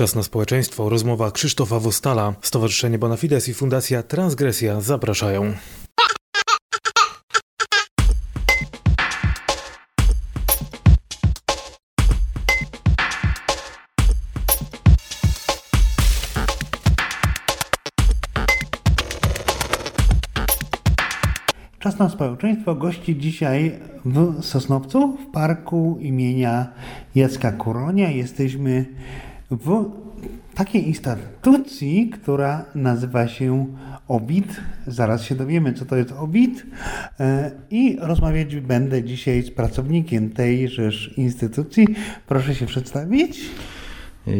Czas na społeczeństwo. Rozmowa Krzysztofa Wostala. Stowarzyszenie Bonafides i Fundacja Transgresja zapraszają. Czas na społeczeństwo gości dzisiaj w Sosnowcu, w parku imienia Jacka Kuronia. Jesteśmy w takiej instytucji, która nazywa się OBIT. Zaraz się dowiemy, co to jest OBIT. E, I rozmawiać będę dzisiaj z pracownikiem tejżeż instytucji. Proszę się przedstawić.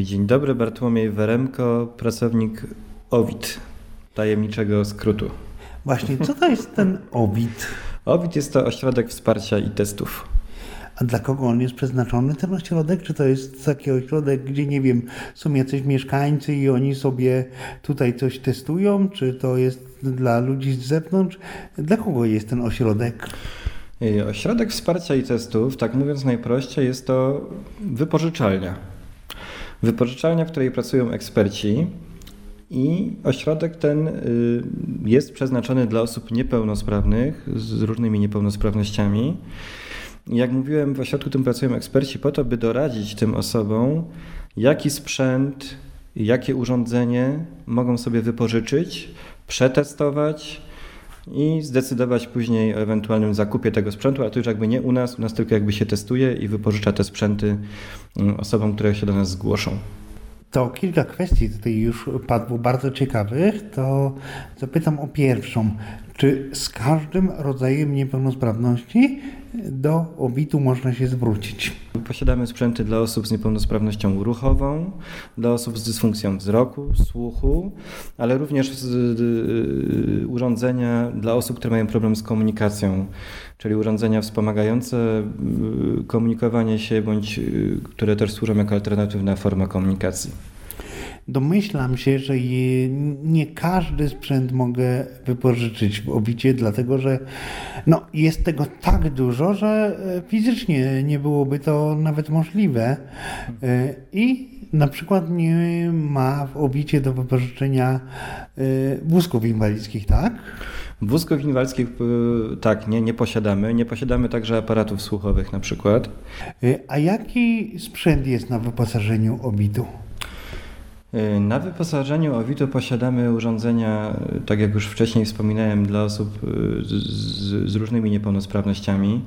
Dzień dobry, Bartłomiej Weremko, pracownik OWIT, tajemniczego skrótu. Właśnie, co to jest ten OBIT? OWIT jest to ośrodek wsparcia i testów. A dla kogo on jest przeznaczony, ten ośrodek? Czy to jest taki ośrodek, gdzie, nie wiem, są jacyś mieszkańcy i oni sobie tutaj coś testują? Czy to jest dla ludzi z zewnątrz? Dla kogo jest ten ośrodek? Ośrodek wsparcia i testów, tak mówiąc najprościej, jest to wypożyczalnia. Wypożyczalnia, w której pracują eksperci, i ośrodek ten y, jest przeznaczony dla osób niepełnosprawnych z różnymi niepełnosprawnościami. Jak mówiłem, w ośrodku tym pracują eksperci po to, by doradzić tym osobom, jaki sprzęt, jakie urządzenie mogą sobie wypożyczyć, przetestować i zdecydować później o ewentualnym zakupie tego sprzętu, ale to już jakby nie u nas, u nas tylko jakby się testuje i wypożycza te sprzęty y, osobom, które się do nas zgłoszą to kilka kwestii tutaj już padło bardzo ciekawych, to zapytam o pierwszą. Czy z każdym rodzajem niepełnosprawności do obitu można się zwrócić? Posiadamy sprzęty dla osób z niepełnosprawnością ruchową, dla osób z dysfunkcją wzroku, słuchu, ale również z, y, urządzenia dla osób, które mają problem z komunikacją, czyli urządzenia wspomagające y, komunikowanie się, bądź y, które też służą jako alternatywna forma komunikacji. Domyślam się, że nie każdy sprzęt mogę wypożyczyć w obicie, dlatego że no, jest tego tak dużo, że e, fizycznie nie byłoby to nawet możliwe. E, I na przykład nie ma w obicie do wypożyczenia e, wózków inwalidzkich, tak? Wózków inwalidzkich tak, nie, nie posiadamy. Nie posiadamy także aparatów słuchowych na przykład. A jaki sprzęt jest na wyposażeniu obitu? Y, na wyposażeniu Owitu posiadamy urządzenia, y, tak jak już wcześniej wspominałem, dla osób y, z, z, różnymi niepełnosprawnościami.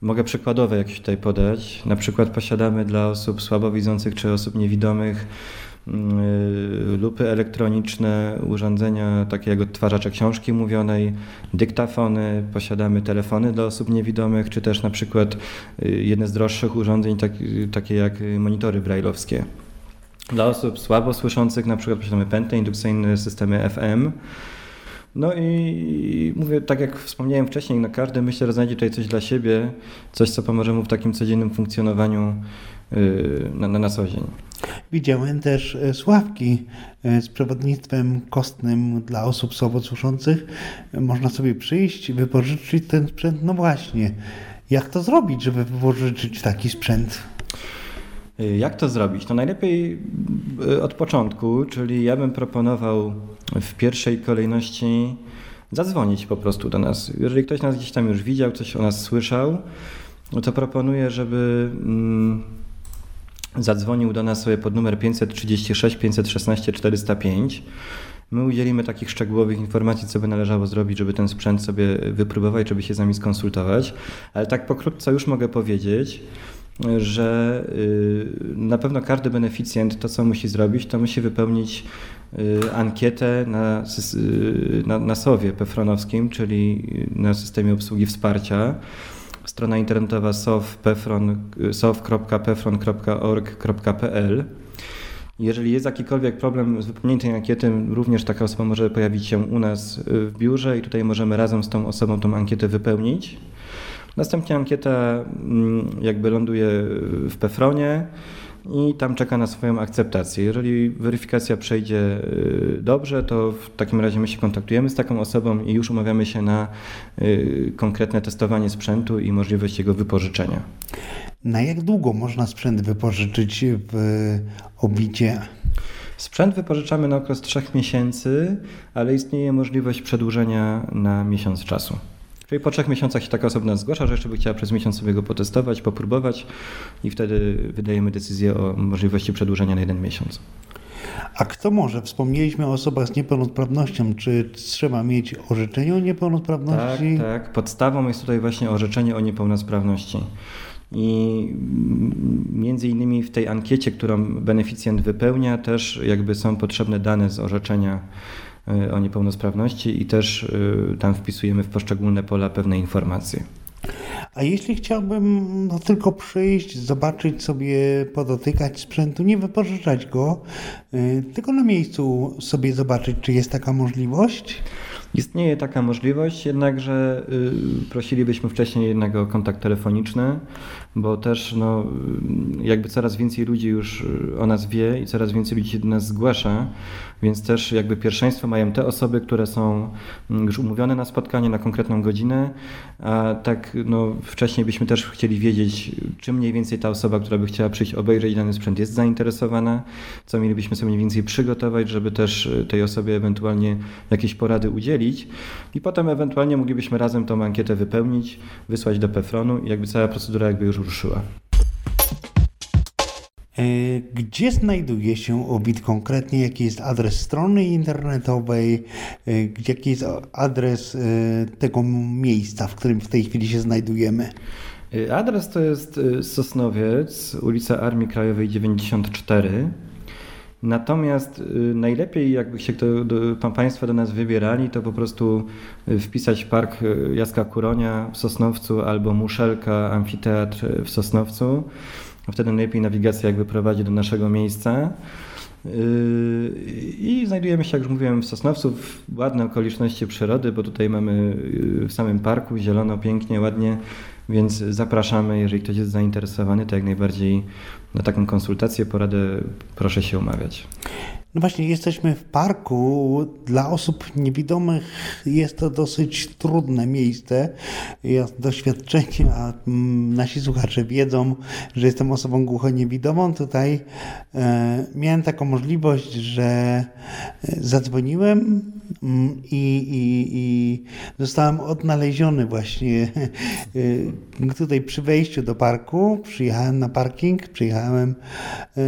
Mogę przykładowe jakieś tutaj podać. Na przykład posiadamy dla osób słabowidzących czy osób niewidomych lupy elektroniczne, urządzenia takie jak odtwarzacze książki mówionej, dyktafony, posiadamy telefony dla osób niewidomych, czy też na przykład jedne z droższych urządzeń, tak, takie jak monitory brajlowskie. Dla osób słabo słyszących na przykład posiadamy pętle indukcyjne, systemy FM. No i mówię, tak jak wspomniałem wcześniej, no każdy myślę, że znajdzie tutaj coś dla siebie, coś, co pomoże mu w takim codziennym funkcjonowaniu yy, na, na, na co dzień. Widziałem też e, sławki e, z przewodnictwem kostnym dla osób słabosłyszących. Można sobie przyjść, wypożyczyć ten sprzęt. No właśnie, jak to zrobić, żeby wypożyczyć taki sprzęt? Jak to zrobić? No najlepiej y, od początku, czyli ja bym proponował w pierwszej kolejności zadzwonić po prostu do nas. Jeżeli ktoś nas gdzieś tam już widział, coś o nas słyszał, to proponuję, żeby mm, zadzwonił do nas sobie pod numer 536 516 405. My udzielimy takich szczegółowych informacji, co by należało zrobić, żeby ten sprzęt sobie wypróbować, żeby się z nami skonsultować. Ale tak pokrótce już mogę powiedzieć, że y, na pewno każdy beneficjent to, co musi zrobić, to musi wypełnić y, ankietę na, y, na, na SOWie pefronowskim, czyli na systemie obsługi wsparcia. Strona internetowa sow.pefron.org.pl jeżeli jest jakikolwiek problem z wypełnieniem ankiety, również taka osoba może pojawić się u nas w biurze i tutaj możemy razem z tą osobą tą ankietę wypełnić. Następnie ankieta mm, jakby ląduje w Pefronie i tam czeka na swoją akceptację. Jeżeli weryfikacja przejdzie y, dobrze, to w takim razie my się kontaktujemy z taką osobą i już umawiamy się na y, konkretne testowanie sprzętu i możliwość jego wypożyczenia. Na jak długo można sprzęt wypożyczyć w obicie? Sprzęt wypożyczamy na okres 3 miesięcy, ale istnieje możliwość przedłużenia na miesiąc czasu. Czyli po trzech miesiącach się taka osoba nas zgłasza, że jeszcze by chciała przez miesiąc sobie go potestować, popróbować i wtedy wydajemy decyzję o możliwości przedłużenia na jeden miesiąc. A kto może? Wspomnieliśmy o osobach z niepełnosprawnością. Czy trzeba mieć orzeczenie o niepełnosprawności? Tak, tak. Podstawą jest tutaj właśnie orzeczenie o niepełnosprawności. I między innymi w tej ankiecie, którą beneficjent wypełnia, też jakby są potrzebne dane z orzeczenia o niepełnosprawności i też e, tam wpisujemy w poszczególne pola pewne informacje. A jeśli chciałbym no, tylko przyjść, zobaczyć sobie, podotykać sprzętu, nie wypożyczać go, yy, tylko na miejscu sobie zobaczyć, czy jest taka możliwość? Istnieje taka możliwość, jednakże y, prosilibyśmy wcześniej jednego kontakt telefoniczny, bo też no, y, jakby coraz więcej ludzi już o nas wie i coraz więcej ludzi się do nas zgłasza, więc też jakby pierwszeństwo mają te osoby, które są mm, już umówione na spotkanie na konkretną godzinę, a tak no, wcześniej byśmy też chcieli wiedzieć, czy mniej więcej ta osoba, która by chciała przyjść obejrzeć dany sprzęt jest zainteresowana, co mielibyśmy sobie mniej więcej przygotować, żeby też tej osobie ewentualnie jakieś porady udzielić i potem ewentualnie moglibyśmy razem tą ankietę wypełnić, wysłać do PEFRON-u i jakby cała procedura jakby już ruszyła. E, gdzie znajduje się OBIT konkretnie? Jaki jest adres strony internetowej? E, jaki jest adres e, tego miejsca, w którym w tej chwili się znajdujemy? Adres to jest Sosnowiec, ulica Armii Krajowej 94. Natomiast najlepiej, jakby się to, do, Państwo do nas wybierali, to po prostu wpisać Park Jaska Kuronia w Sosnowcu albo Muszelka Amfiteatr w Sosnowcu. Wtedy najlepiej nawigacja jakby prowadzi do naszego miejsca. I znajdujemy się, jak już mówiłem, w Sosnowcu, w ładne okoliczności przyrody, bo tutaj mamy w samym parku zielono, pięknie, ładnie, więc zapraszamy, jeżeli ktoś jest zainteresowany, to jak najbardziej na taką konsultację, poradę proszę się umawiać. No właśnie, jesteśmy w parku. Dla osób niewidomych jest to dosyć trudne miejsce. Ja z doświadczenia, a mm, nasi słuchacze wiedzą, że jestem osobą głuchoniewidomą. Tutaj e, miałem taką możliwość, że e, zadzwoniłem mm, i, i, i zostałem odnaleziony właśnie e, tutaj przy wejściu do parku. Przyjechałem na parking, przyjechałem e,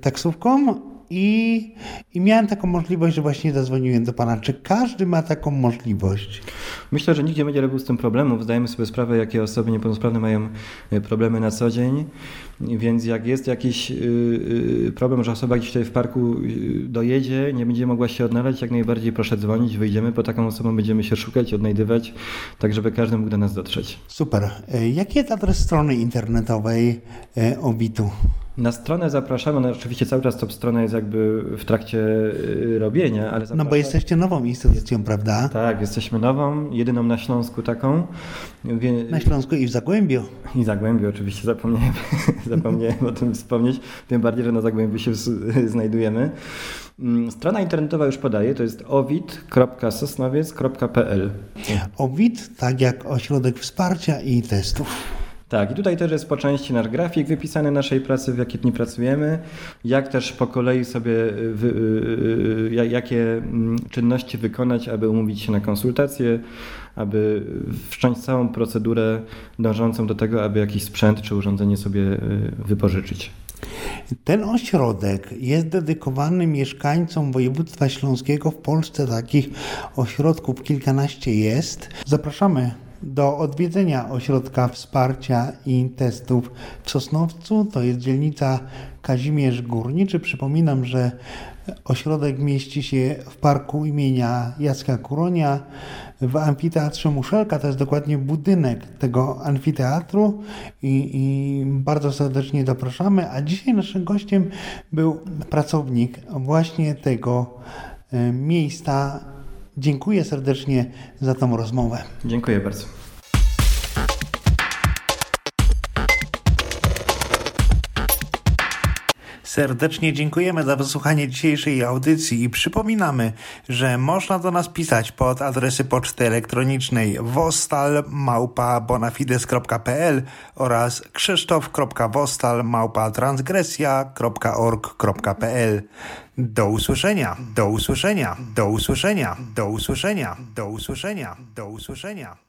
taksówką i, i miałem taką możliwość, że właśnie zadzwoniłem do Pana. Czy każdy ma taką możliwość? Myślę, że nikt nie będzie robił z tym problemów. Zdajemy sobie sprawę, jakie osoby niepełnosprawne mają e, problemy na co dzień, więc jak jest jakiś e, e, problem, że osoba gdzieś tutaj w parku dojedzie, nie będzie mogła się odnaleźć, jak najbardziej proszę dzwonić, wyjdziemy, po taką osobą będziemy się szukać, odnajdywać, tak żeby każdy mógł do nas dotrzeć. Super. Jaki jest adres strony internetowej Obitu? Na stronę zapraszamy, no oczywiście cały czas to strona jest jakby w trakcie y, robienia, ale zapraszamy. No bo jesteście nową instytucją, prawda? Tak, jesteśmy nową, jedyną na Śląsku taką. Na Śląsku i w Zagłębiu. I Zagłębiu oczywiście, zapomniałem, zapomniałem o tym wspomnieć, tym bardziej, że na Zagłębiu się znajdujemy. Mm, strona internetowa już podaje, to jest owid.sosnowiec.pl Owid, tak jak Ośrodek Wsparcia i Testów. Tak, i tutaj też jest po części nasz grafik wypisany naszej pracy, w jakie dni pracujemy, jak też po kolei sobie, y, y, y, jakie mm, czynności wykonać, aby umówić się na konsultacje, aby wszcząć całą procedurę dążącą do tego, aby jakiś sprzęt czy urządzenie sobie wypożyczyć. Ten ośrodek jest dedykowany mieszkańcom województwa śląskiego. W Polsce takich ośrodków kilkanaście jest. Zapraszamy do odwiedzenia Ośrodka Wsparcia i Testów w Sosnowcu. To jest dzielnica Kazimierz Górniczy. Przypominam, że ośrodek mieści się w parku imienia Jacka Kuronia w amfiteatrze Muszelka. To jest dokładnie budynek tego amfiteatru i, i bardzo serdecznie zapraszamy. A dzisiaj naszym gościem był pracownik właśnie tego e, miejsca Dziękuję serdecznie za tą rozmowę. Dziękuję bardzo. Serdecznie dziękujemy za wysłuchanie dzisiejszej audycji i przypominamy, że można do nas pisać pod adresy poczty elektronicznej wostal@bonafides.pl oraz krzysztof.wostal@transgresja.org.pl. Do usłyszenia, do usłyszenia, do usłyszenia, do usłyszenia, do usłyszenia, do usłyszenia.